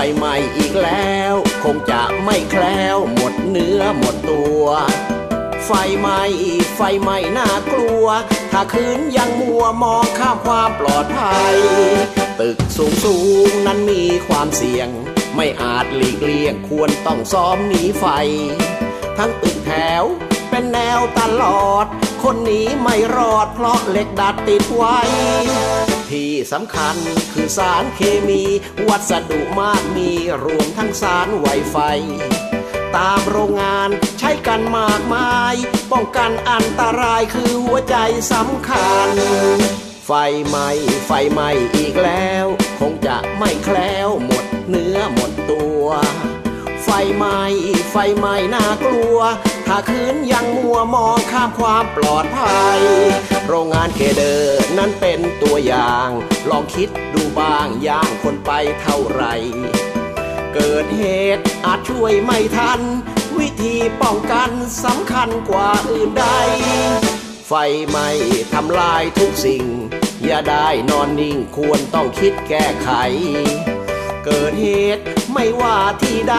ไฟไหม้อีกแล้ว คงจะไม่แคล้วหมดเนื้อหมดตัว ไฟไหม้ไฟไหม้น่ากลัว ถ้าคืนยังมัวมองข้ามความปลอดภัย ตึกสูงสูงนั้นมีความเสี่ยง ไม่อาจหลีกเลี่ยงควรต้องซ้อมหนีไฟ ทั้งตึกแถวเป็นแนวตลอด คนหนีไม่รอดเพราะเหล็กดัดติดไว้ ที่สำคัญคือสารเคมี วัสดุมากมีรวมทั้งสารไวไฟ ตามโรงงานใช้กันมากมาย ป้องกันอันตรายคือหัวใจสำคัญ ไฟไหม้ไฟไหม้อีกแล้ว คงจะไม่แคล้วหมดเนื้อหมดตัว ไฟไหม้ไฟไหม้น่ากลัวถ้าคืนยังมัวมองข้ามความปลอดภัย โรงงานเคเดอร์นั้นเป็นตัวอย่าง ลองคิดดูบ้างย่างคนไปเท่าไหร่ เกิดเหตุอาจช่วยไม่ทัน วิธีป้องกันสำคัญกว่าอื่นใด ไฟไหม้ทำลายทุกสิ่ง อย่าได้นอนนิ่งควรต้องคิดแก้ไข เกิดเหตุ ไม่ว่าที่ใด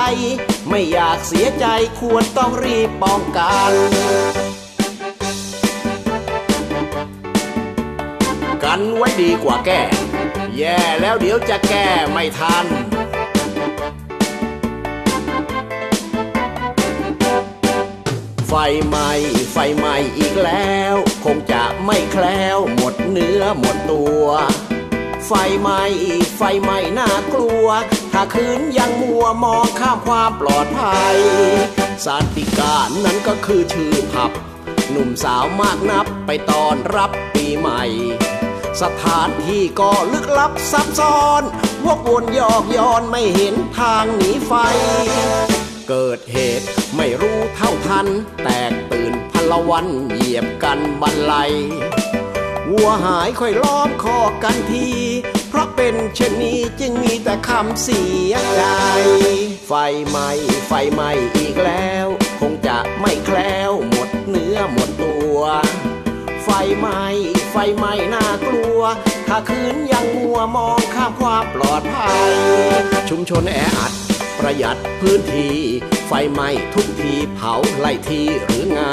ไม่อยากเสียใจควรต้องรีบป้องกันกันไว้ดีกว่าแก้ แย่แล้วเดี๋ยวจะแก้ไม่ทัน ไฟไหม้ไฟไหม้อีกแล้ว คงจะไม่แคล้ว หมดเนื้อหมดตัว ไฟไหม้ไฟไหม้น่ากลัว ถ้าคืนยังมัวมองข้ามความปลอดภัยสาติการนั้นก็คือชื่อผับ หนุ่มสาวมากนับไปตอนรับปีใหม่ สถานที่ก็ลึกลับซับซ้อนวกวนยอกย้อนไม่เห็นทางหนีไฟ เกิดเหตุไม่รู้เท่าทัน แตกตื่นพลวันเหยียบกันบันไล วัวหายค่อยล้อมคอกันที เพราะเป็นเช่นนี้จึงมีแต่คำเสียใจ ไฟไหม้ไฟไหม้อีกแล้ว คงจะไม่แคล้วหมดเนื้อหมดตัว ไฟไหม้ไฟไหม้น่ากลัว ถ้าคืนยังมัวมองข้ามความปลอดภัย ชุมชนแออัดประหยัดพื้นที่ ไฟไหม้ทุกทีเผาไล่ทีหรือไง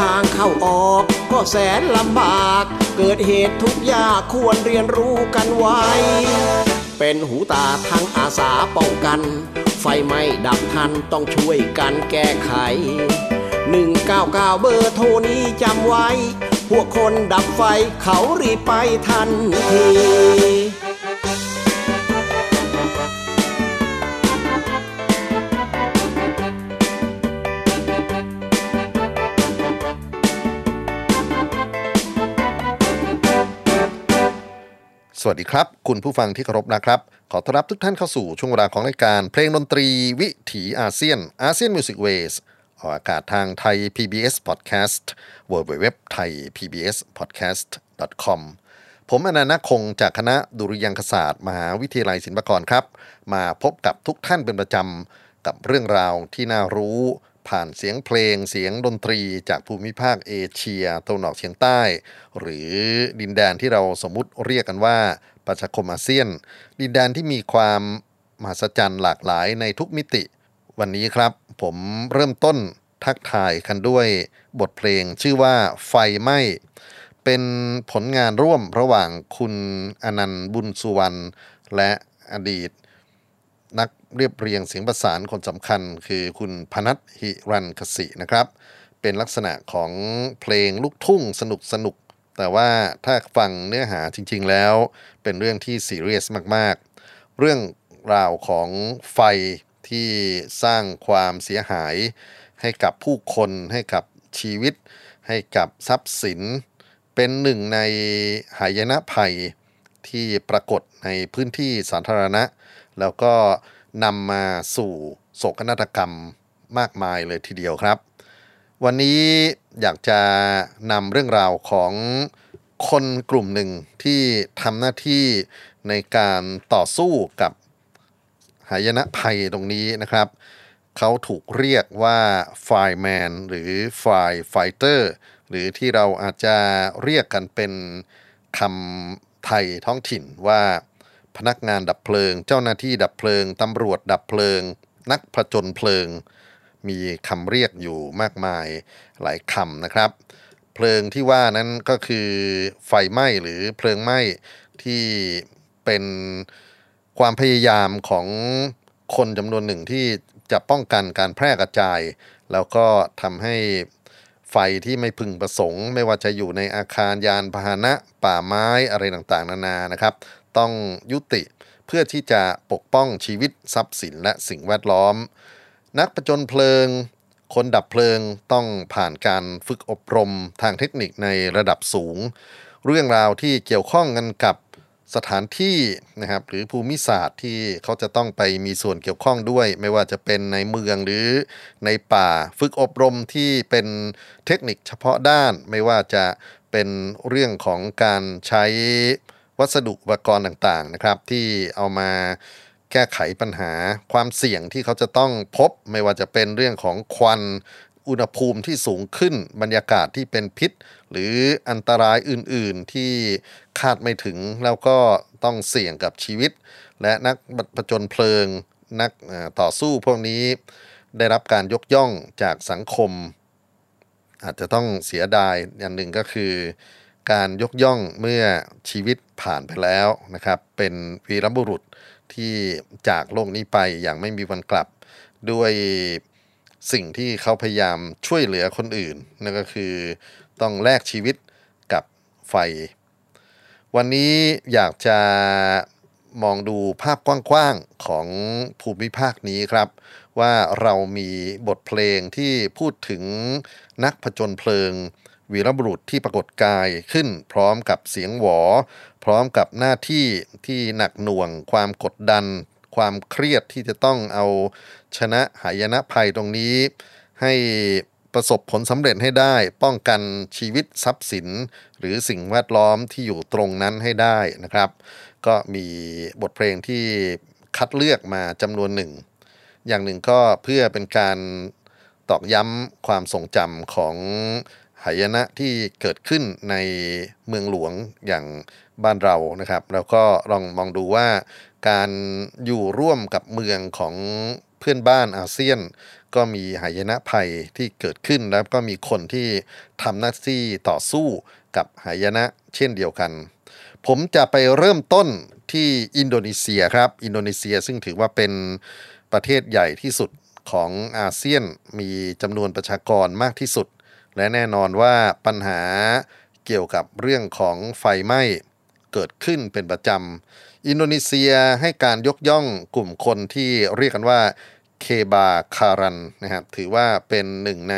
ทางเข้าออกก็แสนลำบาก เกิดเหตุทุกอยางควรเรียนรู้กันไว้ เป็นหูตาทั้งอาสาป้องกัน ไฟไหม้ดับทันต้องช่วยกันแก้ไข 199 เบอร์โทรนี้จำไว้ พวกคนดับไฟเขารีบไปทันที สวัสดีครับ คุณผู้ฟังที่เคารพนะครับ ขอต้อนรับทุกท่านเข้าสู่ช่วงเวลาของรายการเพลงดนตรีวิถีอาเซียนอาเซียนมิวสิกเวสออกอากาศทางไทย PBS Podcast w w w t h a i PBS Podcast com ผมอานันท์ นาคคงจากคณะดุริยางคศาสตร์ มหาวิทยาลัยศิลปากรครับ มาพบกับทุกท่านเป็นประจำกับเรื่องราวที่น่ารู้ ผ่านเสียงเพลงเสียงดนตรีจากภูมิภาคเอเชียตะวันออกเฉียงใต้ หรือดินแดนที่เราสมมุติเรียกกันว่าประชาคมอาเซียน ดินแดนที่มีความมหัศจรรย์หลากหลายในทุกมิติ วันนี้ครับผมเริ่มต้นทักทายกันด้วยบทเพลงชื่อว่าไฟไหม้เป็นผลงานร่วมระหว่างคุณอนันต์บุญสุวรรณและอดีต นัก เรียบเรียงเสียงประสานคนสำคัญคือคุณพนัทหิรันคสินะครับ เป็นลักษณะของเพลงลูกทุ่งสนุกสนุก แต่ว่าถ้าฟังเนื้อหาจริง ๆ แล้ว เป็นเรื่องที่ซีเรียสมากๆ เรื่องราวของไฟที่สร้างความเสียหาย ให้กับผู้คนให้กับชีวิต ให้กับทรัพย์สิน เป็นหนึ่งในหายนะภัยที่ปรากฏในพื้นที่สาธารณะ แล้วก็ นำมาสู่โศกนาฏกรรมมากมายเลยทีเดียวครับ วันนี้อยากจะนำเรื่องราวของคนกลุ่มหนึ่งที่ทำหน้าที่ในการต่อสู้กับหายนะภัยตรงนี้นะครับ เขาถูกเรียกว่า Fireman หรือ Firefighter หรือที่เราอาจจะเรียกกันเป็นคำไทยท้องถิ่นว่า พนักงานดับเพลิง เจ้าหน้าที่ดับเพลิง ตำรวจดับเพลิง นักผจญเพลิง มีคำเรียกอยู่มากมายหลายคำนะครับ เพลิงที่ว่านั้นก็คือไฟไหม้หรือเพลิงไหม้ที่เป็นความพยายามของคนจำนวนหนึ่งที่จะป้องกันการแพร่กระจาย แล้วก็ทำให้ไฟที่ไม่พึงประสงค์ ไม่ว่าจะอยู่ในอาคารยานพาหนะ ป่าไม้อะไรต่างๆ นานานะครับ ต้องยุติเพื่อที่จะปกป้องชีวิตทรัพย์สินและสิ่งแวดล้อม นักประจนเพลิง คนดับเพลิงต้องผ่านการฝึกอบรมทางเทคนิคในระดับสูง เรื่องราวที่เกี่ยวข้องกันกับสถานที่นะครับหรือภูมิศาสตร์ที่เขาจะต้องไปมีส่วนเกี่ยวข้องด้วย ไม่ว่าจะเป็นในเมืองหรือในป่าฝึกอบรมที่เป็นเทคนิคเฉพาะด้าน ไม่ว่าจะเป็นเรื่องของการใช้ วัสดุอุปกรณ์ต่างๆนะครับ ที่เอามาแก้ไขปัญหาความเสี่ยงที่เขาจะต้องพบ ไม่ว่าจะเป็นเรื่องของควันอุณหภูมิที่สูงขึ้นบรรยากาศที่เป็นพิษ หรืออันตรายอื่นๆที่คาดไม่ถึงแล้วก็ต้องเสี่ยงกับชีวิต และนักประจนเพลิง นักต่อสู้พวกนี้ ได้รับการยกย่องจากสังคม อาจจะต้องเสียดายอย่างหนึ่งก็คือ การยกย่องเมื่อชีวิตผ่านไปแล้วนะครับ เป็นวีรบุรุษที่จากโลกนี้ไปอย่างไม่มีวันกลับ ด้วยสิ่งที่เขาพยายามช่วยเหลือคนอื่นนั่นก็คือต้องแลกชีวิตกับไฟ วันนี้อยากจะมองดูภาพกว้างๆของภูมิภาคนี้ครับ ว่าเรามีบทเพลงที่พูดถึงนักผจญเพลิง วีรบุรุษที่ปรากฏกายขึ้นพร้อมกับเสียงหวอ พร้อมกับหน้าที่ที่หนักหน่วง ความกดดัน ความเครียดที่จะต้องเอาชนะหายนะภัยตรงนี้ ให้ประสบผลสำเร็จให้ได้ ป้องกันชีวิตทรัพย์สิน หรือสิ่งแวดล้อมที่อยู่ตรงนั้นให้ได้นะครับ ก็มีบทเพลงที่คัดเลือกมาจำนวนหนึ่ง อย่างหนึ่งก็เพื่อเป็นการตอกย้ำความทรงจำของ หายนะที่เกิดขึ้นในเมืองหลวงอย่างบ้านเรานะครับแล้วก็ลองมองดูว่าการอยู่ร่วมกับเมืองของเพื่อนบ้านอาเซียน ก็มีหายนะภัยที่เกิดขึ้นแล้วก็มีคนที่ทำหน้าที่ต่อสู้กับหายนะเช่นเดียวกัน ผมจะไปเริ่มต้นที่อินโดนีเซียครับ อินโดนีเซียซึ่งถือว่าเป็นประเทศใหญ่ที่สุดของอาเซียนมีจำนวนประชากรมากที่สุด และแน่นอนว่าปัญหาเกี่ยวกับเรื่องของไฟไหม้เกิดขึ้นเป็นประจำ อินโดนีเซียให้การยกย่องกลุ่มคนที่เรียกกันว่าเคบาคารันนะครับถือว่าเป็นหนึ่งใน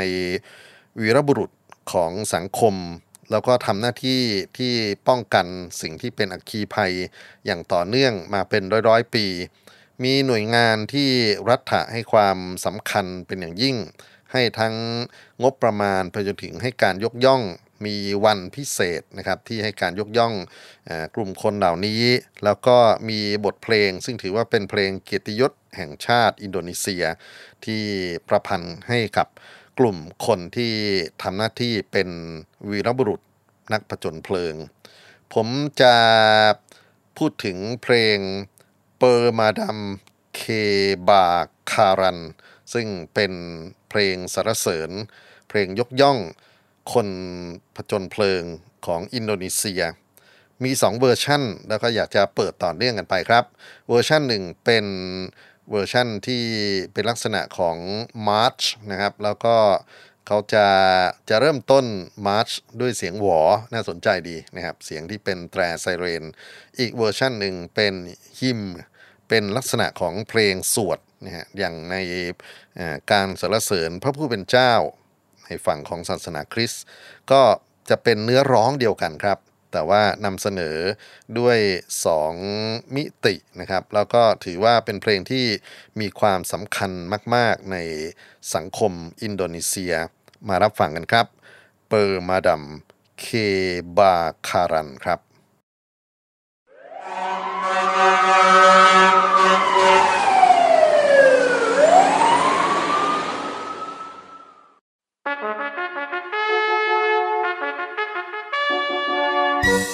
วีรบุรุษของสังคม แล้วก็ทำหน้าที่ที่ป้องกันสิ่งที่เป็นอัคคีภัยอย่างต่อเนื่องมาเป็นร้อยๆปี มีหน่วยงานที่รัฐะให้ความสำคัญเป็นอย่างยิ่ง ให้ทั้งงบประมาณไปจนถึงให้การยกย่องมีวันพิเศษนะครับที่ให้การยกย่องอกลุ่มคนเหล่านี้ แล้วก็มีบทเพลง ซึ่งถือว่าเป็นเพลงเกียรติยศแห่งชาติอินโดนีเซีย ที่ประพันธ์ให้กับกลุ่มคนที่ทำหน้าที่เป็นวีรบุรุษนักผจญเพลิง ผมจะพูดถึงเพลงเปอร์มาดัมเคบาคารัน ซึ่งเป็น เพลงสรรเสริญ เพลงยกย่อง คนผจญเพลิงของอินโดนีเซีย มี 2 เวอร์ชั่น แล้วก็อยากจะเปิดต่อเนื่องกันไปครับ เวอร์ชันหนึ่งเป็นเวอร์ชันที่เป็นลักษณะของมาร์ชนะครับ แล้วก็เขาจะจะเริ่มต้นมาร์ชด้วยเสียงหวอ น่าสนใจดีนะครับ เสียงที่เป็นแตรไซเรน อีกเวอร์ชันหนึ่งเป็น hymn เป็นลักษณะของเพลงสวด นะฮะอย่างในการสรรเสริญพระผู้เป็นเจ้าในฝั่งของศาสนาคริสต์ก็จะเป็นเนื้อร้องเดียวกันครับ แต่ว่านำเสนอด้วย 2 มิตินะครับ แล้วก็ถือว่าเป็นเพลงที่มีความสำคัญมาก ๆ ในสังคมอินโดนีเซีย มารับฟังกันครับ เปอร์มาดัมเคบาคารันครับเพ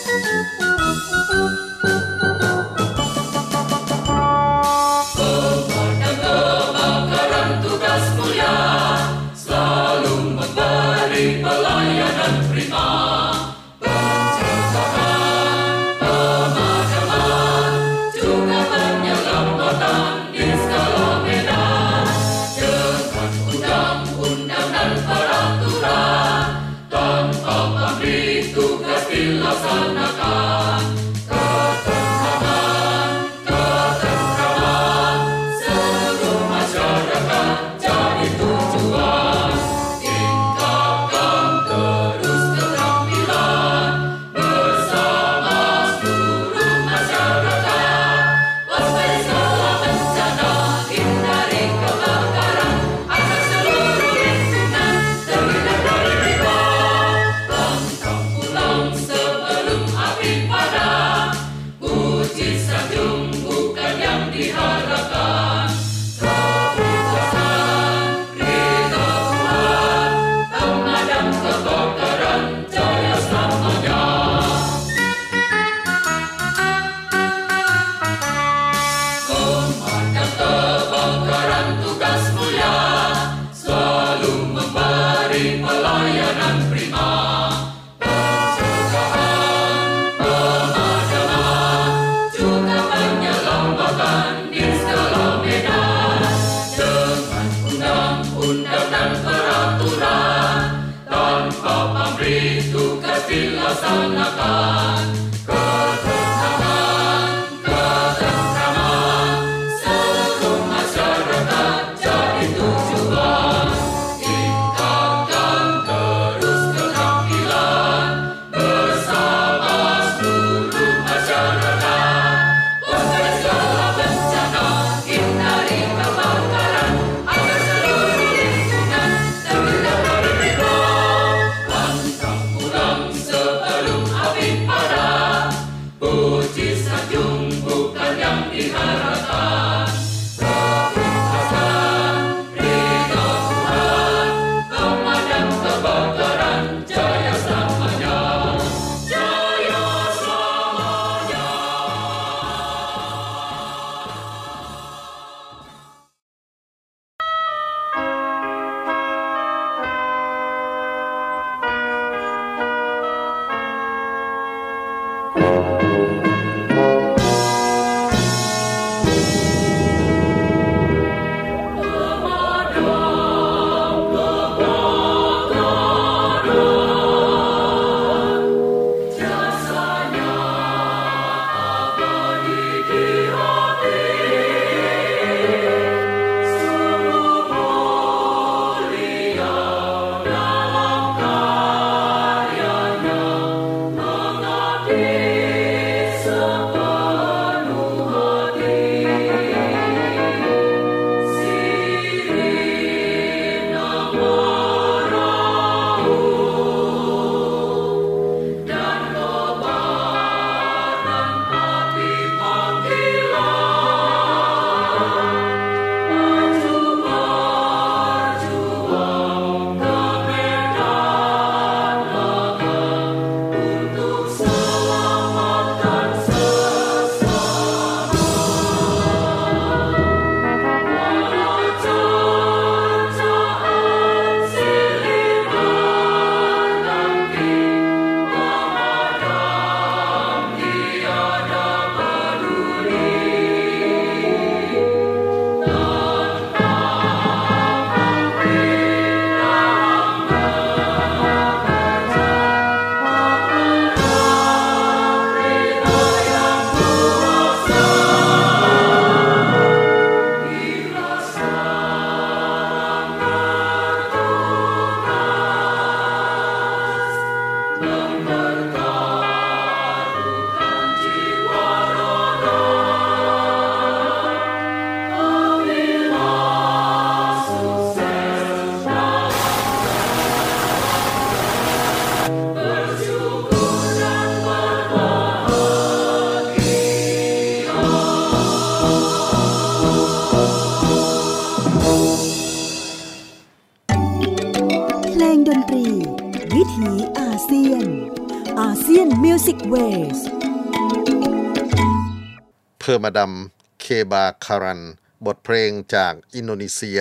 มาดมเคบาคารัน บทเพลงจากอินโดนีเซีย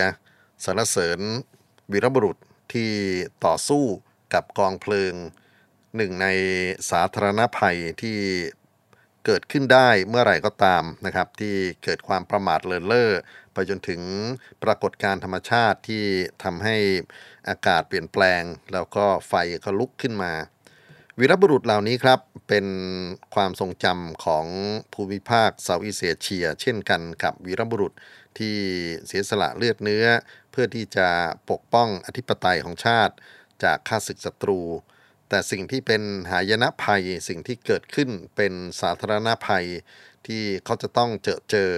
สรรเสริญวีรบุรุษที่ต่อสู้กับกองเพลิง หนึ่งในสาธารณภัยที่เกิดขึ้นได้เมื่อไหร่ก็ตามนะครับ ที่เกิดความประมาทเลินเล่อไปจนถึงปรากฏการธรรมชาติที่ทำให้อากาศเปลี่ยนแปลง แล้วก็ไฟก็ลุกขึ้นมา วีรบุรุษเหล่านี้ครับ เป็นความทรงจำของภูมิภาคเซาท์อีสเอเชีย เช่นกันกับวีรบุรุษที่เสียสละเลือดเนื้อ เพื่อที่จะปกป้องอธิปไตยของชาติ จากข้าศึกศัตรู แต่สิ่งที่เป็นหายนะภัยสิ่งที่เกิดขึ้นเป็นสาธารณภัยที่เขาจะต้องเจอเจอ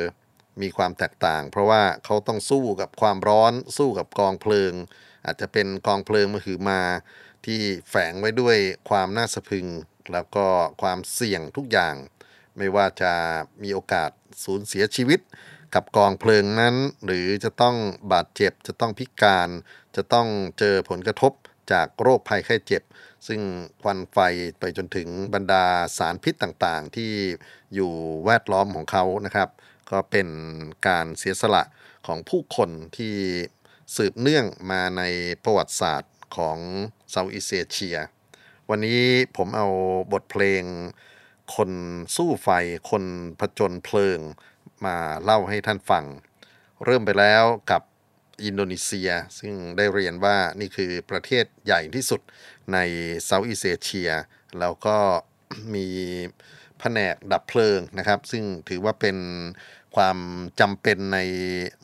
มีความแตกต่าง เพราะว่าเขาต้องสู้กับความร้อน สู้กับกองเพลิง อาจจะเป็นกองเพลิงมหือมา ที่แฝงไว้ด้วยความน่าสะพึง แล้วก็ความเสี่ยงทุกอย่าง ไม่ว่าจะมีโอกาสสูญเสียชีวิต กับกองเพลิงนั้น หรือจะต้องบาดเจ็บจะต้องพิการ จะต้องเจอผลกระทบจากโรคภัยไข้เจ็บ ซึ่งควันไฟไปจนถึงบรรดาสารพิษต่างๆ ที่อยู่แวดล้อมของเขานะครับ ก็เป็นการเสียสละของผู้คนที่สืบเนื่องมาในประวัติศาสตร์ ของเซาท์อีสเอเชีย วันนี้ผมเอาบทเพลง คนสู้ไฟ คนผจญเพลิง มาเล่าให้ท่านฟัง เริ่มไปแล้วกับอินโดนีเซีย ซึ่งได้เรียนว่านี่คือประเทศใหญ่ที่สุดในเซาท์อีสเอเชีย แล้วก็มีแผนกดับเพลิงนะครับ ซึ่งถือว่าเป็นความจำเป็นใน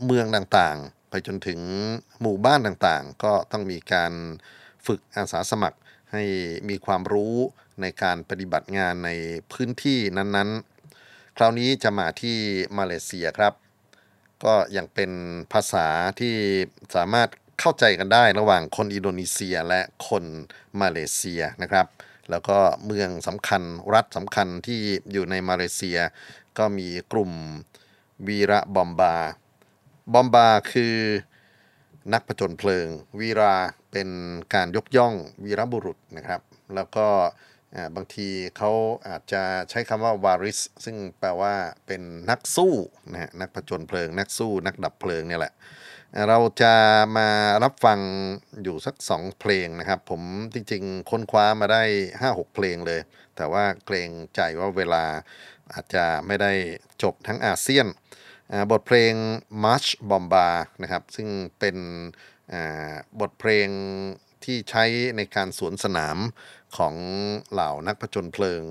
เมืองต่างๆ ไปจนถึงหมู่บ้านต่างๆ ก็ต้องมีการฝึกอาสาสมัครให้มีความรู้ในการปฏิบัติงานในพื้นที่นั้นๆ คราวนี้จะมาที่มาเลเซียครับ ก็ยังเป็นภาษาที่สามารถเข้าใจกันได้ระหว่างคนอินโดนีเซียและคนมาเลเซียนะครับ แล้วก็เมืองสำคัญรัฐสำคัญที่อยู่ในมาเลเซีย ก็มีกลุ่มวีระบอมบา บอมบาคือนักผจญเพลิง วีราเป็นการยกย่องวีรบุรุษนะครับ แล้วก็บางทีเขาอาจจะใช้คำว่าวาริส ซึ่งแปลว่าเป็นนักสู้นะฮะนักผจญเพลิง นักสู้ นักดับเพลิงเนี่ยแหละ เราจะมารับฟังอยู่สักสองเพลงนะครับ ผมจริงๆ ค้นคว้ามาได้ 5-6 เพลงเลย แต่ว่าเกรงใจว่าเวลาอาจจะไม่ได้จบทั้งอาเซียน บทเพลง March Bomba นะครับซึ่งเป็นบทเพลงที่ใช้ในการสวนสนามของเหล่านักผจญเพลิง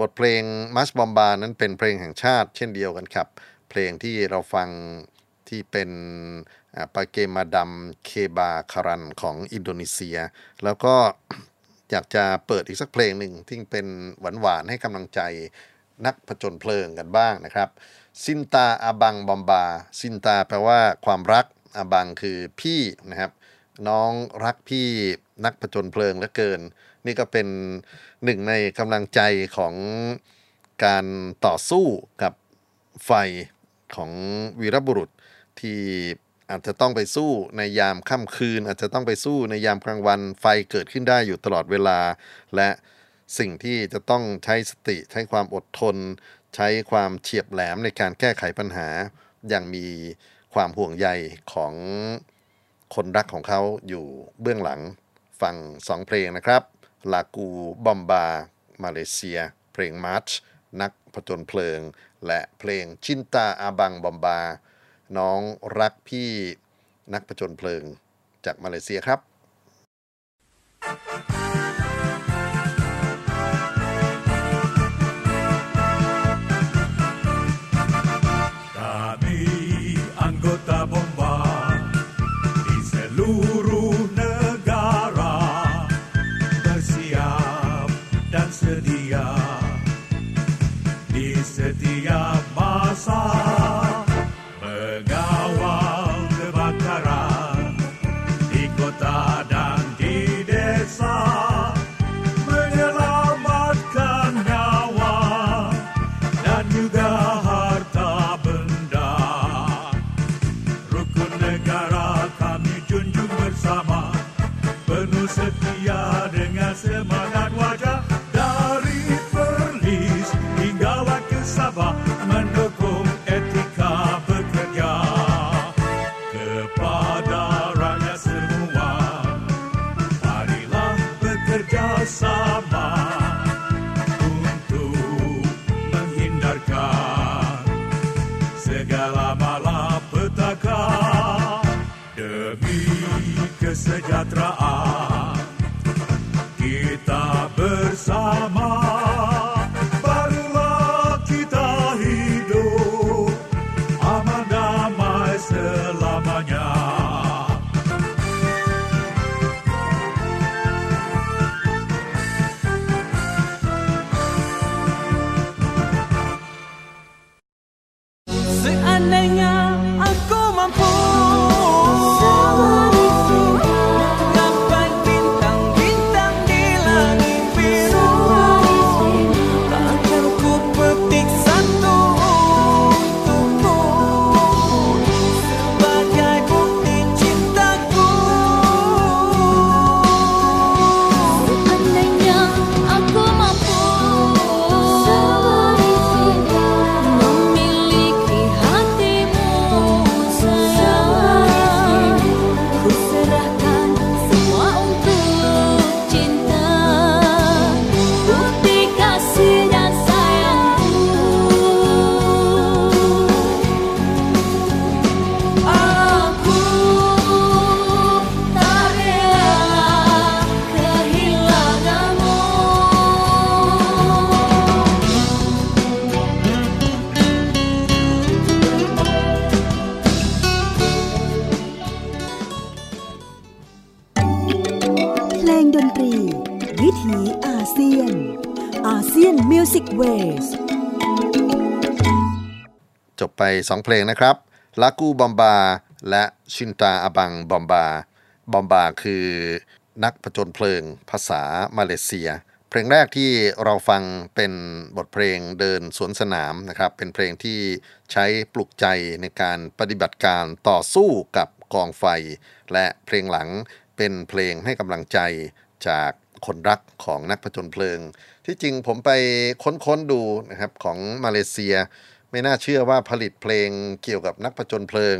บทเพลง March Bomba นั้นเป็นเพลงแห่งชาติเช่นเดียวกันครับ เพลงที่เราฟังที่เป็นปาเกมาดัมเคบาคารันของอินโดนีเซีย แล้วก็อยากจะเปิดอีกสักเพลงหนึ่งที่เป็นหวานๆให้กำลังใจนักผจญเพลิงกันบ้างนะครับ ซินตาอาบังบอมบา ซินตาแปลว่าความรักอาบังคือพี่นะครับ น้องรักพี่นักผจญเพลิงเหลือเกิน นี่ก็เป็นหนึ่งในกำลังใจของการต่อสู้กับไฟของวีรบุรุษที่อาจจะต้องไปสู้ในยามค่ำคืน อาจจะต้องไปสู้ในยามกลางวันไฟเกิดขึ้นได้อยู่ตลอดเวลา และสิ่งที่จะต้องใช้สติใช้ความอดทน ใช้ความเฉียบแหลมในการแก้ไขปัญหา อย่างมีความห่วงใยของคนรักของเขาอยู่เบื้องหลังฟังสองเพลงนะครับลากูบอมบา มาเลเซีย เพลงมาร์ชนักผจญเพลิง และเพลงชินตาอาบังบอมบา น้องรักพี่นักผจญเพลิงจากมาเลเซียครับ Kami 2 เพลงนะครับลากูบอมบา และชินตาอบังบอมบา บอมบาคือนักผจญเพลิงภาษามาเลเซีย เพลงแรกที่เราฟังเป็นบทเพลงเดินสวนสนามนะครับ เป็นเพลงที่ใช้ปลุกใจในการปฏิบัติการต่อสู้กับกองไฟ และเพลงหลังเป็นเพลงให้กำลังใจจากคนรักของนักผจญเพลิง ที่จริงผมไปค้นๆดูนะครับของมาเลเซีย ไม่น่าเชื่อว่าผลิตเพลงเกี่ยวกับนักผจญเพลิง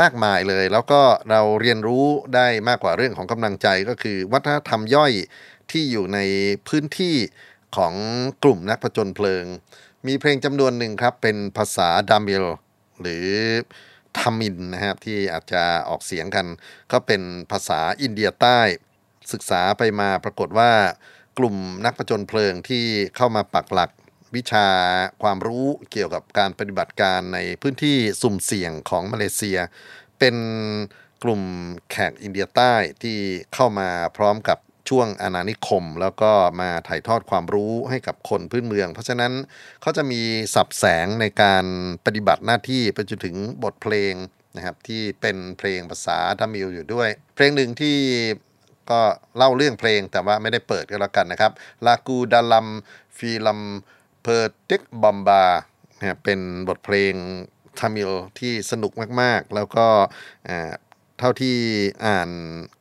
มากมายเลย แล้วก็เราเรียนรู้ได้มากกว่าเรื่องของกำลังใจก็คือ วัฒนธรรมย่อยที่อยู่ในพื้นที่ของกลุ่มนักผจญเพลิง มีเพลงจำนวนหนึ่งครับ เป็นภาษาดามิลหรือทามินนะครับที่อาจจะออกเสียงกัน ก็เป็นภาษาอินเดียใต้ ศึกษาไปมาปรากฏว่ากลุ่มนักผจญเพลิงที่เข้ามาปักหลัก วิชาความรู้เกี่ยวกับการปฏิบัติการในพื้นที่สุ่มเสี่ยงของมาเลเซีย เป็นกลุ่มแขกอินเดียใต้ที่เข้ามาพร้อมกับช่วงอาณานิคม แล้วก็มาถ่ายทอดความรู้ให้กับคนพื้นเมือง เพราะฉะนั้นเขาจะมีสับแสงในการปฏิบัติหน้าที่ไปจนถึงบทเพลงนะครับที่เป็นเพลงภาษาทามิลอยู่ด้วย เพลงหนึ่งที่ก็เล่าเรื่องเพลงแต่ว่าไม่ได้เปิดก็แล้วกันนะครับ Lagu dalam filem Pertik Bomba นะครับเป็นบทเพลงทามิลที่สนุกมากๆ แล้วก็เท่าที่อ่าน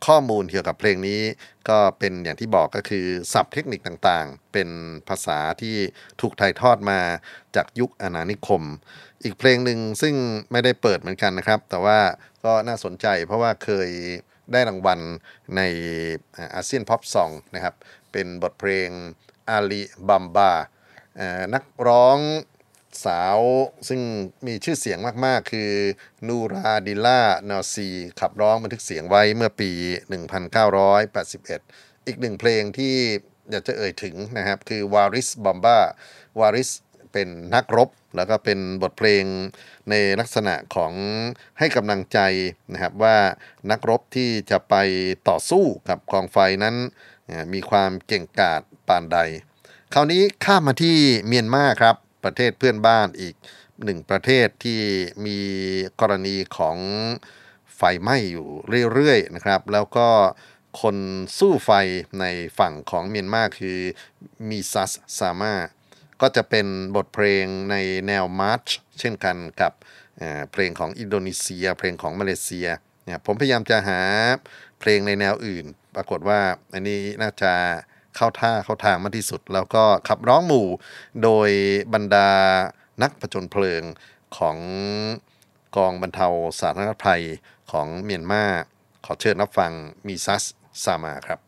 ข้อมูลเกี่ยวกับเพลงนี้ก็เป็นอย่างที่บอกก็คือศัพท์เทคนิคต่างๆ เป็นภาษาที่ถูกถ่ายทอดมาจากยุคอาณานิคม อีกเพลงหนึ่งซึ่งไม่ได้เปิดเหมือนกันนะครับ แต่ว่าก็น่าสนใจเพราะว่าเคยได้รางวัลในอาเซียนพ็อปซองนะครับ เป็นบทเพลงอาลีบัมบา นักร้องสาวซึ่งมีชื่อเสียงมากๆ คือนูราดิล่านอซีขับร้องบันทึกเสียงไว้เมื่อปี 1981 อีกหนึ่งเพลงที่อยากจะเอ่ยถึงนะครับ คือวาริสบอมบ้าวาริสเป็นนักรบ แล้วก็เป็นบทเพลงในลักษณะของให้กำลังใจนะครับว่านักรบที่จะไปต่อสู้กับกองไฟนั้น มีความเก่งกาจปานใด คราวนี้ข้ามมาที่เมียนมาครับ ประเทศเพื่อนบ้านอีกหนึ่งประเทศที่มีกรณีของไฟไหม้อยู่เรื่อยๆนะครับ แล้วก็คนสู้ไฟในฝั่งของเมียนมาคือမီးသတ်သမား ก็จะเป็นบทเพลงในแนวมาร์ชเช่นกันกับเอ่อเพลงของอินโดนีเซีย เพลงของมาเลเซียเนี่ยผมพยายามจะหาเพลงในแนวอื่น ปรากฏว่าอันนี้น่าจะ เข้าท่าเข้าทางมากที่สุด แล้วก็ขับร้องหมู่โดยบรรดานักผจญเพลิงของกองบรรเทาสาธารณภัยของเมียนมาขอเชิญรับฟังมีซัสซามาครับ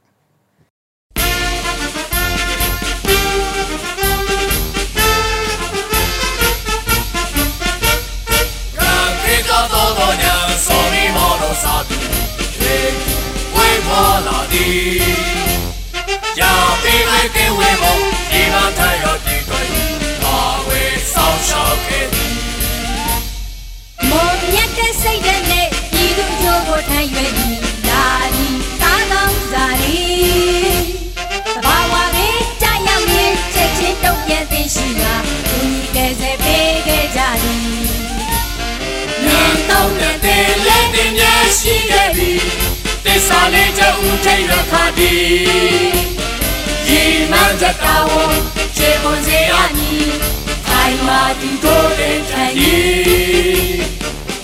为我拉的。要比为给为梦，一万太阳的光，把为烧烧给你。梦也该谁的泪，一路走过太远的哪里，大浪哪里。ဘာဝဘေးကြရောက်ရင်ချက်ချင်းတုံ့ပြန်သိရှိတာသူကြီးကဲစေပေးခဲ့ကြသည်မြန်တော့တဲ့လက်တင်ရရှိခဲ့ပြီတေစာလေးကြုံထိတ်ရခါသည် မှန်တဲ့တော်ခြေပွန်စေရမည်ခိုင်မာဒီကိုယ်တဲ့ထိုင်သည်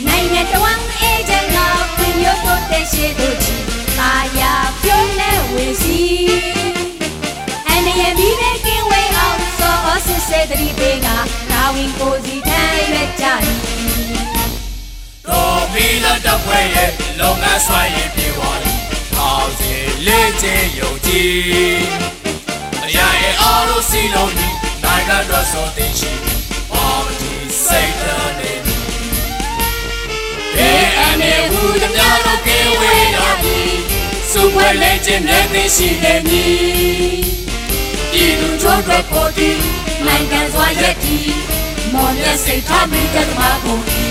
နိုင်ငံတော်အေဂျင့်ကပြညို့တို့တဲ့ရှိတို့ချီအာယာပြုံးနေဝေစီအနေရပြီးပဲကင်းဝေးအောင်စောအစစ်စေတတိပေးကနာဝင်ကိုစီထိုင်မဲ့ကြသည်တော်ဘီလာတပ်ဖွဲ့ရဲ့လုပ်ငန်းဆွမ်းရည်ပြေသွားပြီ။ထောင်စီလေးချင်ယုံကြည်။အရာရဲ့အား လုံးစီလုံးဒီနိုင်ငံတော်ဆိုသိရှိပါမတီစိတ်ဓာတ်နဲ့ဘယ်အနေဘူးတများတော့ကင်းဝေးရပြီ။စုပွဲလေးချင်းနဲ့သိရှိနေမည်။ဒီလူချိုးတော့ပေါ်ဒီနိုင်ငံစွာရက်တီမော်မျက်စိတ်ထားပြီးကတမကုန်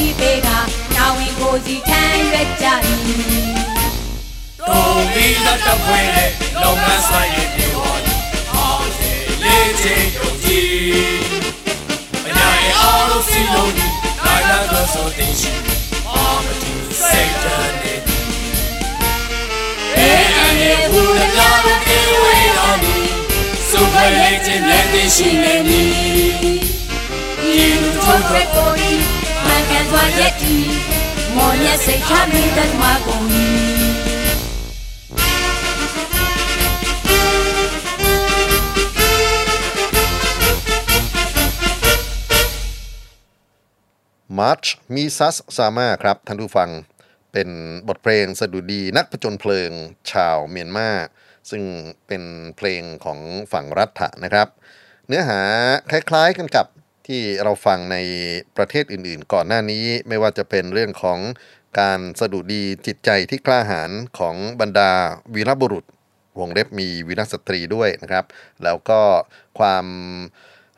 တိပေးကနာဝင်ကိုစီထမ်းရွက်ကြ၏တော်ပြီးတော့တပွဲနဲ့လုံမဆိုင်ရဲ့ပြောင်းအောင်လေးချင်းယုံကြည်မနိုင်အောင်လို့စီလုံးဒီဒါနာတော့ဆိုတင်ရှိအာမတူစိတ်တန်နေအေးအနေဘူးတော့ပြေးဝေးအောင်ဒီစုပွဲလေးချင်းမြတ်ရှိနေမည် You don't record qu'elle voyait qui Mon lien c'est jamais tellement มีซัสซามาครับท่านผู้ฟังเป็นบทเพลงสดุดีนักผจญเพลิงชาวเมียนมาซึ่งเป็นเพลงของฝั่งรัฐะนะครับ เนื้อหาคล้ายๆกันกับ ที่เราฟังในประเทศอื่นๆ ก่อนหน้านี้ไม่ว่าจะเป็นเรื่องของการสดุดีจิตใจที่กล้าหาญของบรรดาวีรบุรุษ วงเล็บมีวีรสตรีด้วยนะครับ แล้วก็ความ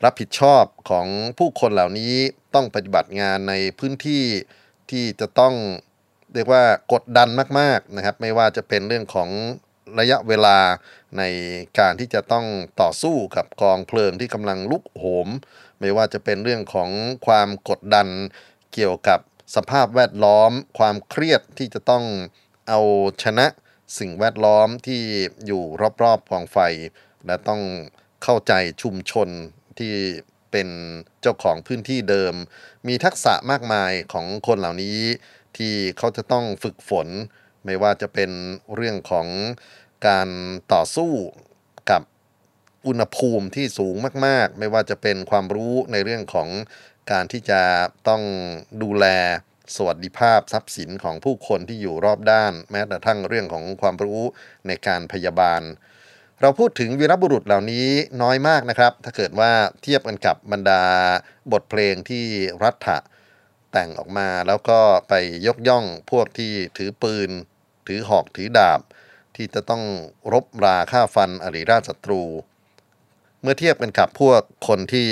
รับผิดชอบของผู้คนเหล่านี้ต้องปฏิบัติงานในพื้นที่ที่จะต้องเรียกว่ากดดันมากๆนะครับ ไม่ว่าจะเป็นเรื่องของระยะเวลาในการที่จะต้องต่อสู้กับกองเพลิงที่กำลังลุกโหม ไม่ว่าจะเป็นเรื่องของความกดดันเกี่ยวกับสภาพแวดล้อม ความเครียดที่จะต้องเอาชนะสิ่งแวดล้อมที่อยู่รอบๆกองไฟ และต้องเข้าใจชุมชนที่เป็นเจ้าของพื้นที่เดิม มีทักษะมากมายของคนเหล่านี้ที่เขาจะต้องฝึกฝน ไม่ว่าจะเป็นเรื่องของการต่อสู้กับ อุณหภูมิที่สูงมาก ๆ ไม่ว่าจะเป็นความรู้ในเรื่องของการที่จะต้องดูแลสวัสดิภาพทรัพย์สินของผู้คนที่อยู่รอบด้าน แม้แต่ทั้งเรื่องของความรู้ในการพยาบาล เราพูดถึงวีรบุรุษเหล่านี้น้อยมากนะครับ ถ้าเกิดว่าเทียบกันกับบรรดาบทเพลงที่รัฐะแต่งออกมาแล้วก็ไปยกย่องพวกที่ถือปืน ถือหอกถือดาบ ที่จะต้องรบราฆ่าฟันอริราชศัตรู มื่อเทียบกันกับพวกคนที่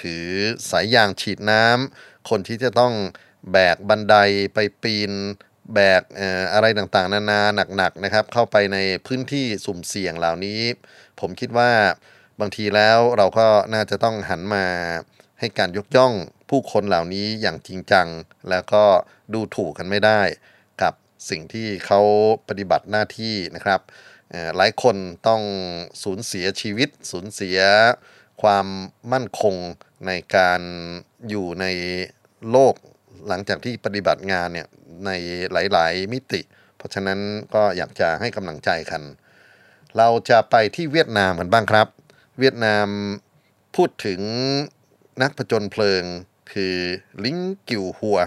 ถือสายยางฉีดน้ำคนที่จะต้องแบกบันไดไปปีน แบกอะไรต่างๆ นานาหนักๆนะครับ เข้าไปในพื้นที่สุ่มเสี่ยงเหล่านี้ ผมคิดว่าบางทีแล้วเราก็น่าจะต้องหันมาให้การยกย่องผู้คนเหล่านี้อย่างจริงจัง แล้วก็ดูถูกกันไม่ได้ กับสิ่งที่เขาปฏิบัติหน้าที่นะครับ หลายคนต้องสูญเสียชีวิต สูญเสียความมั่นคงในการอยู่ในโลกหลังจากที่ปฏิบัติงานเนี่ยในหลาย ๆ มิติ เพราะฉะนั้นก็อยากจะให้กำลังใจกัน เราจะไปที่เวียดนามกันบ้างครับ เวียดนามพูดถึงนักผจญเพลิงคือลิงกิวหัว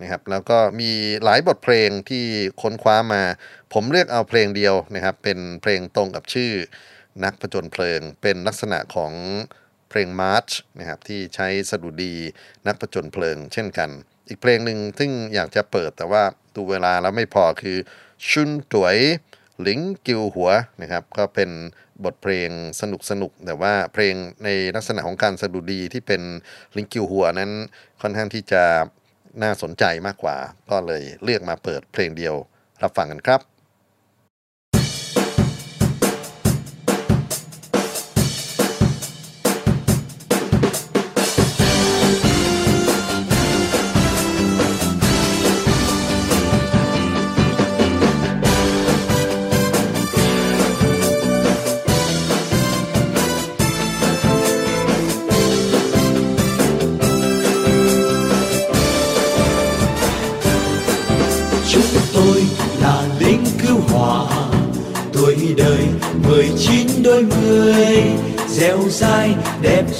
นะครับ แล้วก็มีหลายบทเพลงที่ค้นคว้ามา ผมเลือกเอาเพลงเดียวนะครับ เป็นเพลงตรงกับชื่อนักผจญเพลิง เป็นลักษณะของเพลงมาร์ชนะครับที่ใช้สดุดีนักผจญเพลิง เช่นกัน อีกเพลงหนึ่งซึ่งอยากจะเปิดแต่ว่าดูเวลาแล้วไม่พอคือชุนตวยหลิงกิวหัวนะครับก็เป็นบทเพลงสนุกสนุกแต่ว่าเพลงในลักษณะของการสะดุดีที่เป็นลิงกิวหัวนั้นค่อนข้างที่จะ น่าสนใจมากกว่า ก็เลยเลือกมาเปิดเพลงเดียวรับฟังกันครับ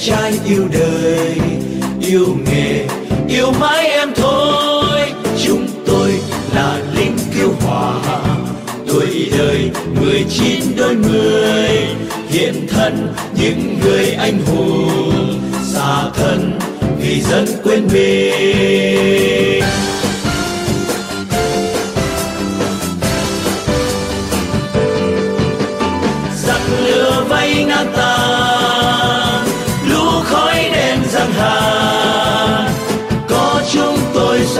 trai yêu đời, yêu nghề, yêu mãi em thôi. Chúng tôi là lính cứu hỏa, tuổi đời mười chín đôi mươi. Hiện thân những người anh hùng xả thân vì dân quên mình.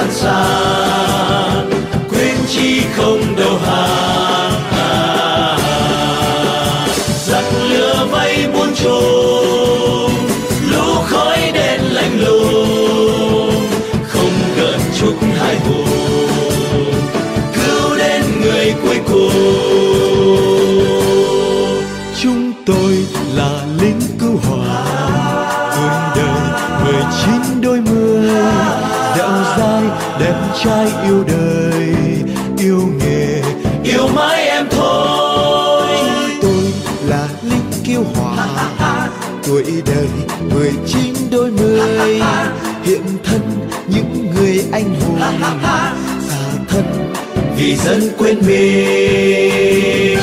Sẵn sàng. Quyết chí không đầu hàng. Đời mười chín đôi mươi. Hiện thân những người anh hùng xả thân vì dân quên mình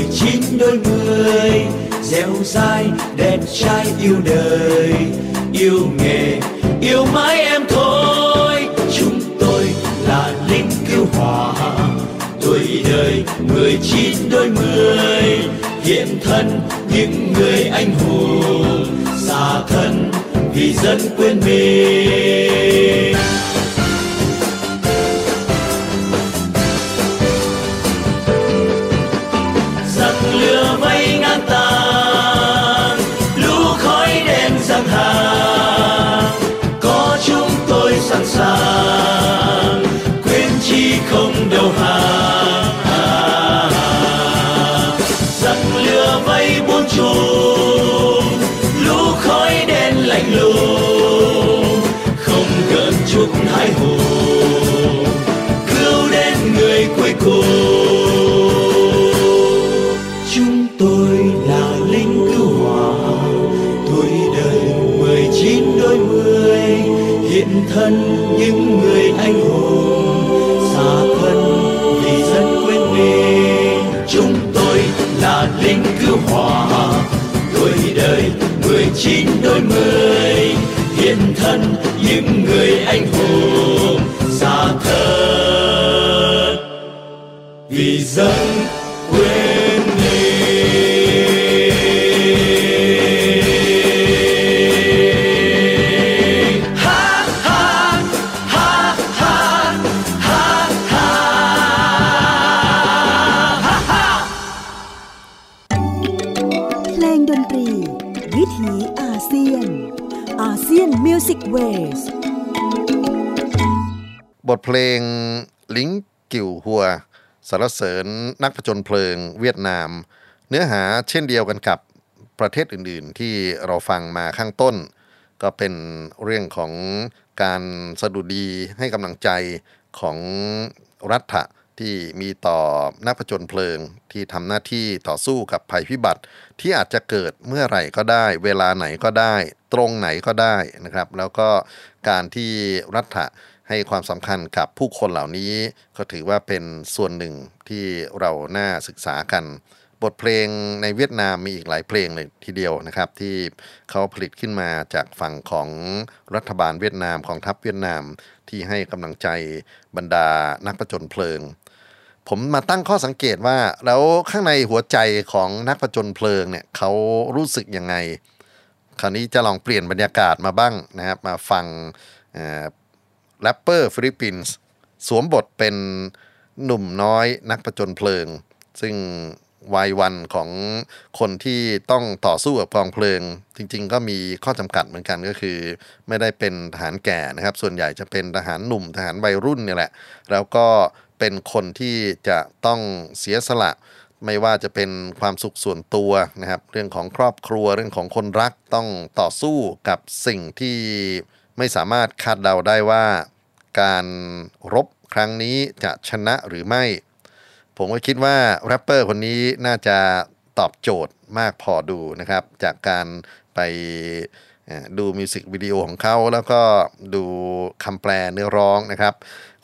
Người chín đôi người dẻo dai, đẹp trai yêu đời. Yêu nghề, yêu mãi em thôi. Chúng tôi là lính cứu hỏa. Tuổi đời người chín đôi mươi hiện thân những người anh hùng. Xa thân vì dân quên mình. chín đôi mươi hiện thân những người anh hùng xa thân vì dân quên mình ha ha ha ha ha ha ha เพลงดนตรี วิถีอาเซียน ASEAN Music Waysบทเพลง lính cứu hỏa สรรเสริญนักผจญเพลิงเวียดนาม เนื้อหาเช่นเดียวกันกับประเทศอื่น ๆ ที่เราฟังมาข้างต้น ก็เป็นเรื่องของการสดุดีให้กำลังใจของรัฐะ ที่มีต่อนักผจญเพลิง ที่ทำหน้าที่ต่อสู้กับภัยพิบัติ ที่อาจจะเกิดเมื่อไหร่ก็ได้ เวลาไหนก็ได้ ตรงไหนก็ได้นะครับ แล้วก็การที่รัฐะให้ความสำคัญกับผู้คนเหล่านี้ ก็ถือว่าเป็นส่วนหนึ่งที่เราน่าศึกษากันบทเพลงในเวียดนามมีอีกหลายเพลงเลยทีเดียวนะครับ ที่เขาผลิตขึ้นมาจากฝั่งของรัฐบาลเวียดนามของทัพเวียดนามที่ให้กำลังใจบรรดานักประจนเพลิง ผมมาตั้งข้อสังเกตว่า แล้วข้างในหัวใจของนักประจนเพลิงเนี่ยเขารู้สึกยังไง คราวนี้จะลองเปลี่ยนบรรยากาศมาบ้างนะครับ มาฟังแรปเปอร์ฟิลิปปินส์สวมบทเป็นหนุ่มน้อยนักประจนเพลิง ซึ่งวัยวันของคนที่ต้องต่อสู้กับกองเพลิง จริง ๆ ก็มีข้อจำกัดเหมือนกันก็คือ ไม่ได้เป็นทหารแก่นะครับ ส่วนใหญ่จะเป็นทหารหนุ่มทหารวัยรุ่นนี่แหละ แล้วก็ เป็นคนที่จะต้องเสียสละ ไม่ว่าจะเป็นความสุขส่วนตัวนะครับ เรื่องของครอบครัวเรื่องของคนรักต้องต่อสู้กับสิ่งที่ไม่สามารถคาดเดาได้ว่า การรบครั้งนี้จะชนะหรือไม่ ผมก็คิดว่าแรปเปอร์คนนี้น่าจะตอบโจทย์มากพอดูนะครับ จากการไป ดูมิวสิกวิดีโอของเขาแล้วก็ดูคำแปลเนื้อร้องนะครับ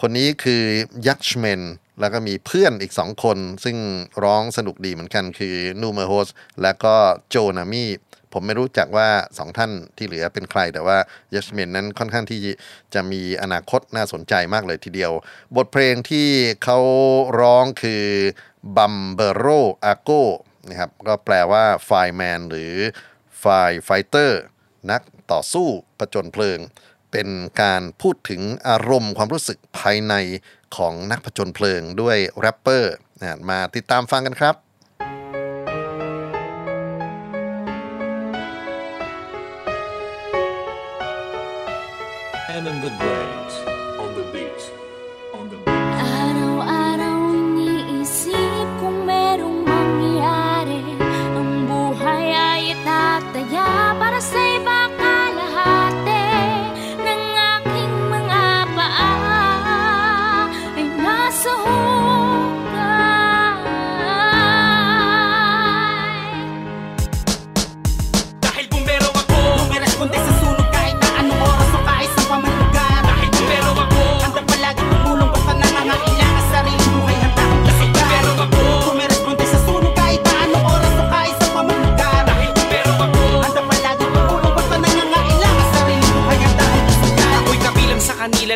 คนนี้คือยักษ์เมนแล้วก็มีเพื่อนอีกสองคน ซึ่งร้องสนุกดีเหมือนกันคือนูเมอร์โฮสและก็โจนามีผมไม่รู้จักว่าสองท่านที่เหลือเป็นใคร แต่ว่ายัชเมนนั้นค่อนข้างที่จะมีอนาคตน่าสนใจมากเลยทีเดียว บทเพลงที่เขาร้องคือ Bumbero Ako นะครับก็แปลว่า fireman หรือ firefighter นักต่อสู้ประจนเพลิง เป็นการพูดถึงอารมณ์ความรู้สึกภายในของนักผจญเพลิงด้วยแรปเปอร์มาติดตามฟังกันครับ And in the brains on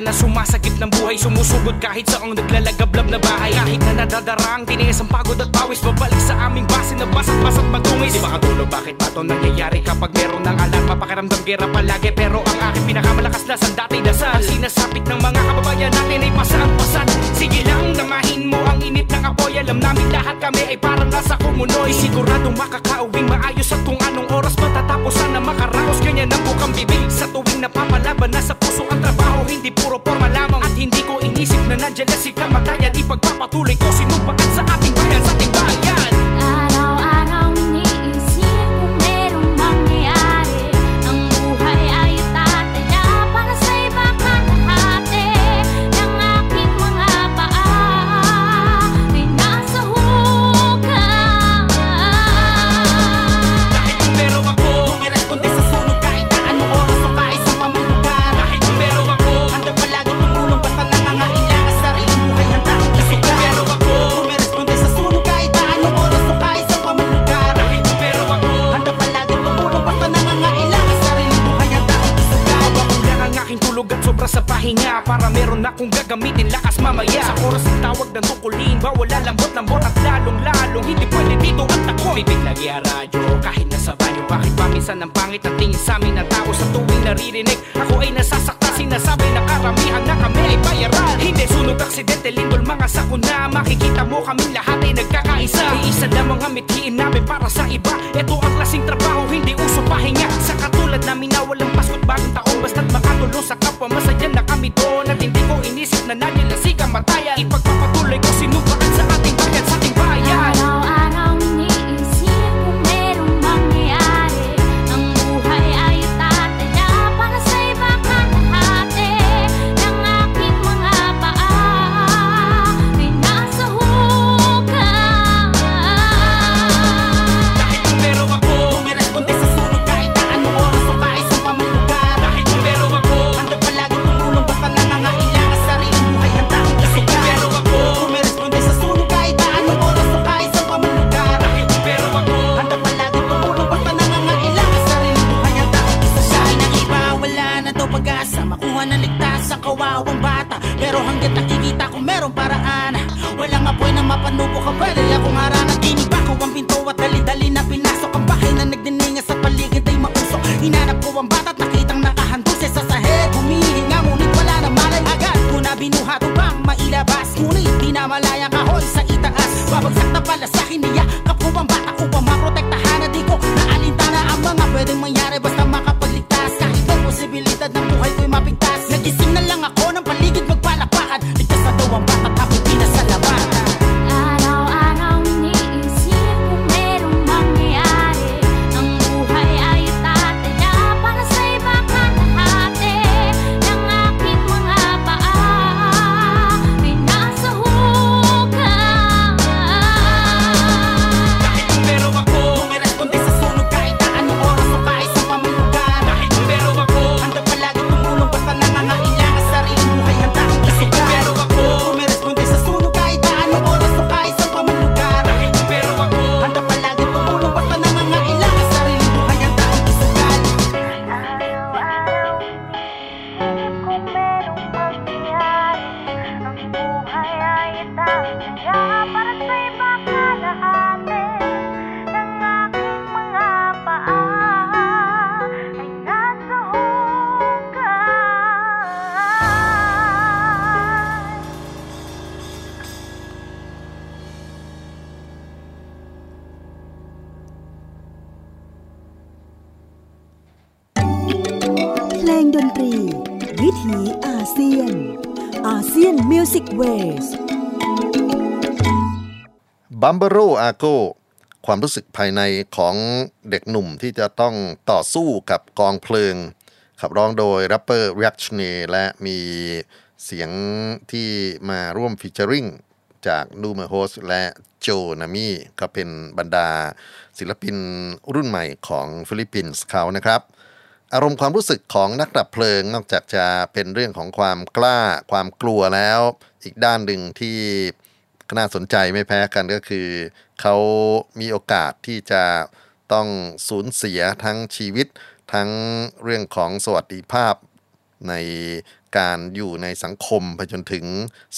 kanila na sumasagip ng buhay Sumusugod kahit saang naglalagablab na bahay. Kahit na nadadarang tiniis ang pagod at pawis Babalik sa aming base na basat-basat matungis Di makatulog bakit ba to nangyayari? Kapag meron ng alarma Pakiramdam gera palagi. Pero ang aking pinakamalakas na sandati dasal Ang sinasapit ng mga kababayan natin ay pasang-pasat. Sige lang namahin mo ang init apoy Alam namin lahat kami ay parang nasa kumunoy. Siguradong makakauwing maayos at kung anong oras matatapos Sana makaraos. Ganyan ang bukang bibig Sa tuwing napapalaban na sa puso ang trabaho. Hindi puro forma lamang at hindi ko inisip na nandiyan na si kamatayan. Ipagpapatuloy ko sinumpaan sa gagamitin lakas mamaya. Sa oras ng tawag ng tukulin Bawal lambot-lambot at lalong-lalong Hindi pwede dito at ako. Bibig lagi ang radyo kahit nasa banyo Bakit ba minsan ang pangit ang tingin sa amin ng tao Sa tuwing naririnig? Ako ay nasasakta Sinasabi na karamihan na kami ay bayaran Hindi sunog aksidente lindol mga sakuna Makikita mo kaming lahat ay nagkakaisa. Iisa lamang ang mithiin namin para sa iba. Ito ang klaseng trabaho batalla. Y poco a poco lo Music Bumbero Ako ความรู้สึกภายในของเด็กหนุ่มที่จะต้องต่อสู้กับกองเพลิง ขับร้องโดยแรปเปอร์เรัชเนและมีเสียงที่มาร่วม featuring จากนูเมโฮสและโจนามีก็เป็นบรรดาศิลปินรุ่นใหม่ของฟิลิปปินส์เขานะครับ อารมณ์ความรู้สึกของนักดับเพลิงนอกจากจะเป็นเรื่องของความกล้าความกลัวแล้ว อีกด้านหนึ่งที่น่าสนใจไม่แพ้กันก็คือ เขามีโอกาสที่จะต้องสูญเสียทั้งชีวิต ทั้งเรื่องของสวัสดิภาพในการอยู่ในสังคมไปจนถึง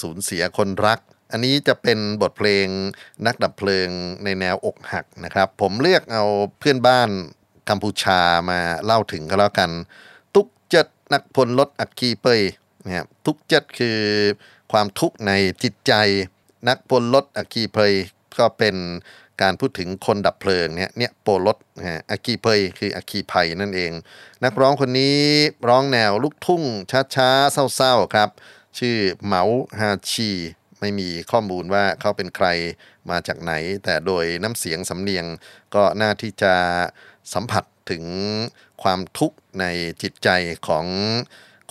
สูญเสียคนรัก อันนี้จะเป็นบทเพลงนักดับเพลิงในแนวอกหักนะครับ ผมเลือกเอาเพื่อนบ้าน กัมพูชามาเล่าถึงก็แล้วกัน ทุกเจ็ดนักพลลดอักคีเปยนะครับทุกเจ็ดคือความทุกข์ในจิตใจนักพลลดอักคีเปยก็เป็นการพูดถึงคนดับเพลิงเนี่ยเนี่ยโปลดฮะอักคีเปยคืออักคีภัยนั่นเอง นักร้องคนนี้ร้องแนวลูกทุ่งช้าๆเศร้าๆครับ ชื่อเหมาฮาชี ไม่มีข้อมูลว่าเขาเป็นใครมาจากไหน แต่โดยน้ำเสียงสำเนียงก็น่าที่จะ สัมผัสถึงความทุกข์ในจิตใจของ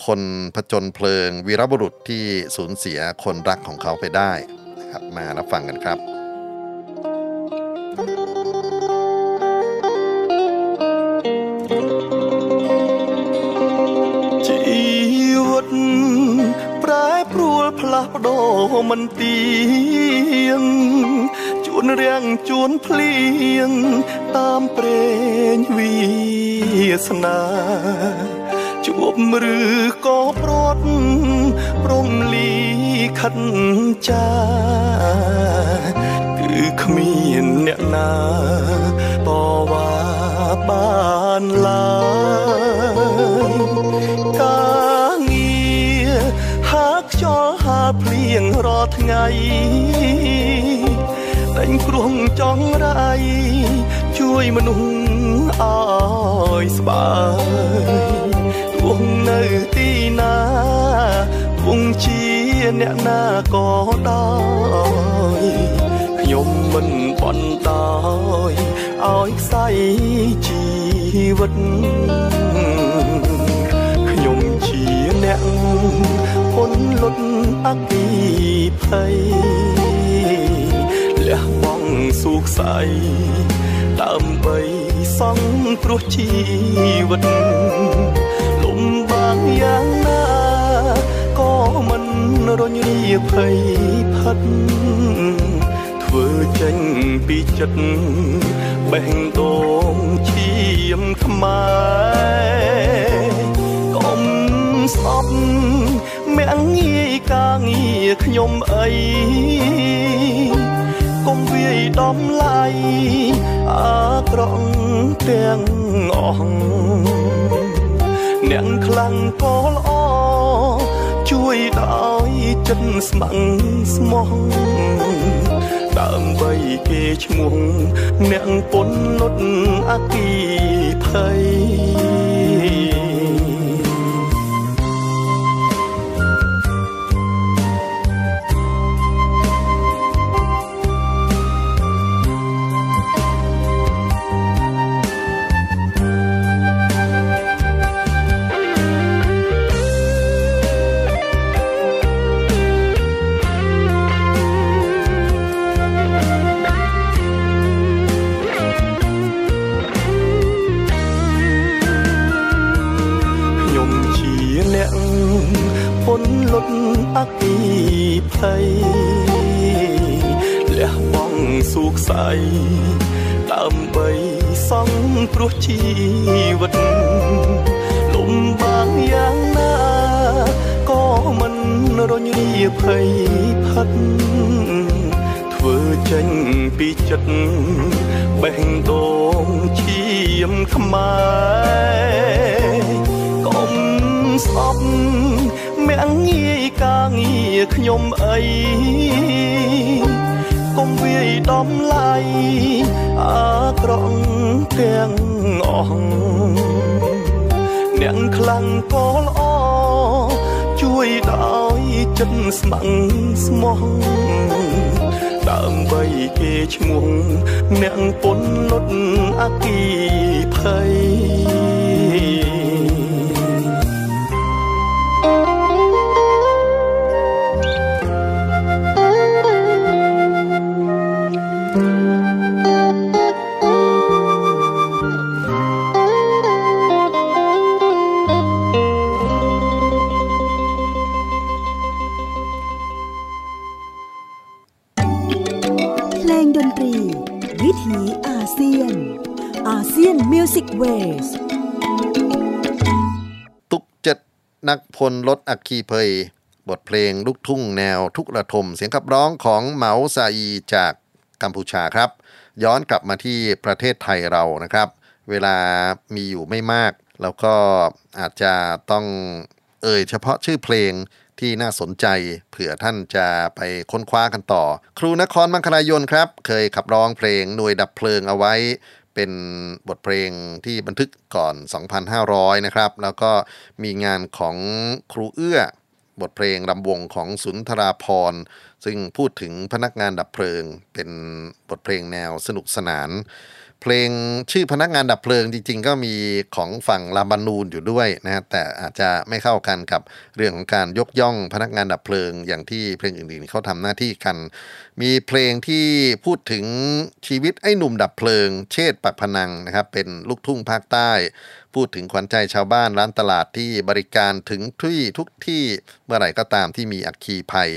คนผจญเพลิง วีรบุรุษที่สูญเสียคนรักของเขาไปได้นะครับมารับฟังกันครับ ชีวิตแปรปรวนพลับโดมันเตียง จวนเรียงจวนเพลียง តាមព្រេងវាសនាជួបឬក៏ព្រាត់ព្រមលីខិតចាគឺគ្មានអ្នកណាតវ៉ាបានឡើយការងារហាខ្យល់ហាភ្លៀងរាល់ថ្ងៃតែងគ្រោះចង់រៃ ជួយមនុស្សឲ្យស្បើយទោះនៅទីណាគង់ជាអ្នកណាក៏ដោយខ្ញុំមិនបន្តឲ្យឲ្យខ្សែជីវិតខ្ញុំជាអ្នកពន្លត់អគីភ័យលះបង់សុខស្អី ដើម្បីសង្គ្រោះជីវិតលំបាកយ៉ាងណាក៏មិនរញរាភ័យផិតធ្វើចេញពីចិត្តបេះដូងឈាមខ្មែរកុំស្អប់មាំងងាយការងារខ្ញុំអីកុំ វាយដំឡៃអាក្រក់ទាំងអស់អ្នកខ្លាំងក៏ល្អជួយដោយចិត្តស្ម័គ្រស្មោះដើម្បីគេឈ្មោះអ្នកពន្លត់អគីភ័យ អគីភ័យលះបង់សុខស្អីដើម្បីសង្គ្រោះជីវិតលំបាកយ៉ាងណាក៏មិនរញរាភ័យផិតធ្វើចេញពីចិត្តបេះដូងឈាមខ្មែរកុំស្អប់ មាំងងាយការងារខ្ញុំអីកុំវាយដំឡៃអាក្រក់ទាំងអស់អ្នកខ្លាំងក៏ល្អជួយដោយចិត្តស្ម័គ្រស្មោះដើម្បីគេឈ្មោះអ្នកពន្លត់អគីភ័យ คนลดอักคีเพย บทเพลงลูกทุ่งแนวทุกระทม เสียงขับร้องของเหมาซาอีจากกัมพูชาครับ ย้อนกลับมาที่ประเทศไทยเรานะครับ เวลามีอยู่ไม่มาก แล้วก็อาจจะต้องเอ่ยเฉพาะชื่อเพลงที่น่าสนใจเผื่อท่านจะไปค้นคว้ากันต่อ ครูนครมังคลายนครับ เคยขับร้องเพลงหน่วยดับเพลิงเอาไว้ เป็นบทเพลงที่บันทึกก่อน 2,500 นะครับ แล้วก็มีงานของครูเอื้อบทเพลงรำวงของสุนทราพร ซึ่งพูดถึงพนักงานดับเพลิง เป็นบทเพลงแนวสนุกสนาน เพลงชื่อพนักงานดับเพลิงจริง ๆ ก็มีของฝั่งลาบานูนอยู่ด้วยนะฮะแต่อาจจะไม่เข้ากันกับเรื่องของการยกย่องพนักงานดับเพลิง อย่างที่เพลงอื่นๆเขาทำหน้าที่กัน มีเพลงที่พูดถึงชีวิตไอ้หนุ่มดับเพลิง เชษปักพนังนะครับเป็นลูกทุ่งภาคใต้ พูดถึงขวัญใจชาวบ้านร้านตลาดที่บริการถึงที่ทุกที่เมื่อไหร่ก็ตามที่มีอัคคีภัย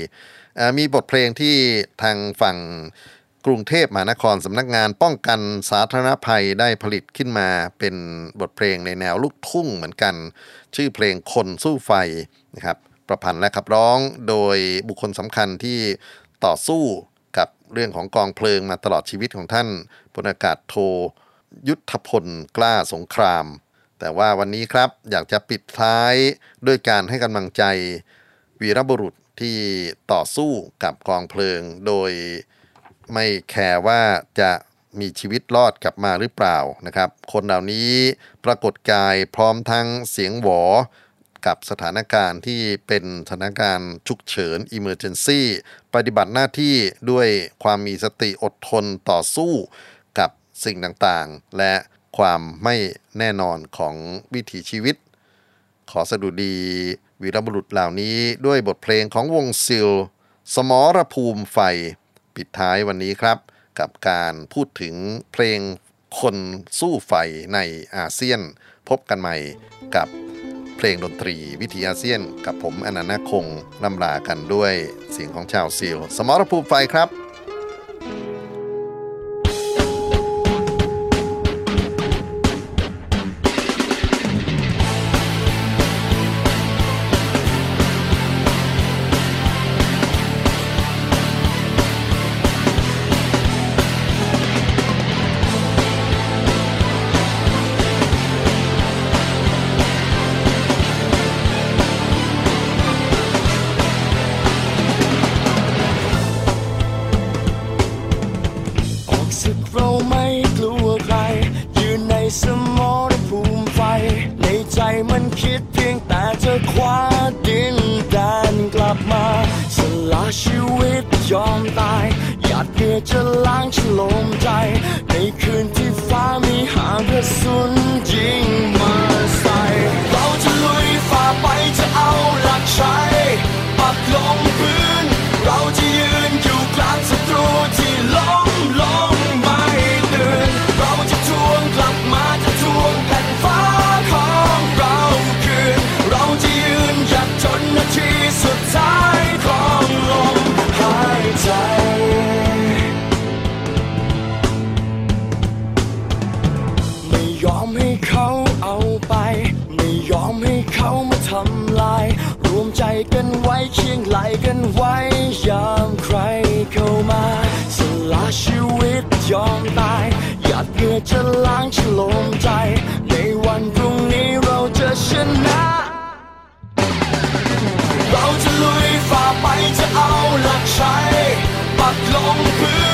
มีบทเพลงที่ทางฝั่ง กรุงเทพมหานครสำนักงานป้องกันสาธารณภัยได้ผลิตขึ้นมาเป็นบทเพลงในแนวลูกทุ่งเหมือนกัน ชื่อเพลงคนสู้ไฟนะครับประพันธ์และขับร้องโดยบุคคลสำคัญที่ต่อสู้กับเรื่องของกองเพลิงมาตลอดชีวิตของท่านพลอากาศโท ยุทธพลกล้าสงคราม แต่ว่าวันนี้ครับอยากจะปิดท้ายด้วยการให้กำลังใจ วีรบุรุษที่ต่อสู้กับกองเพลิงโดย ไม่แคร์ว่าจะมีชีวิตรอดกลับมาหรือเปล่านะครับ คนเหล่านี้ปรากฏกายพร้อมทั้งเสียงหวอ กับสถานการณ์ที่เป็นสถานการณ์ฉุกเฉิน Emergency ปฏิบัติหน้าที่ด้วยความมีสติอดทนต่อสู้กับสิ่งต่างๆ และความไม่แน่นอนของวิถีชีวิต ขอสดุดี วีรบุรุษเหล่านี้ด้วยบทเพลงของวงซิล สมรภูมิไฟ ปิดท้ายวันนี้ครับ กับการพูดถึงเพลงคนสู้ไฟในอาเซียน พบกันใหม่กับเพลงดนตรีวิถีอาเซียน กับผมอนันต์คงลำลากันด้วยเสียงของชาวซีลสมรภูมิไฟครับ จะล้างฉลมใจ ในคืนที่ฟ้ามีหางกระสุนยิงมาใส่ เราจะลุยฝ่าไปจะเอาหลักชั กันไว้ยามใครเข้ามา สละชีวิตยอมตายหยาดเหงื่อจะล้างฉลมใจ ในวันพรุ่งนี้เราจะชนะ เราจะลุยฝ่าไปจะเอาหลักชัยปักลงพื้น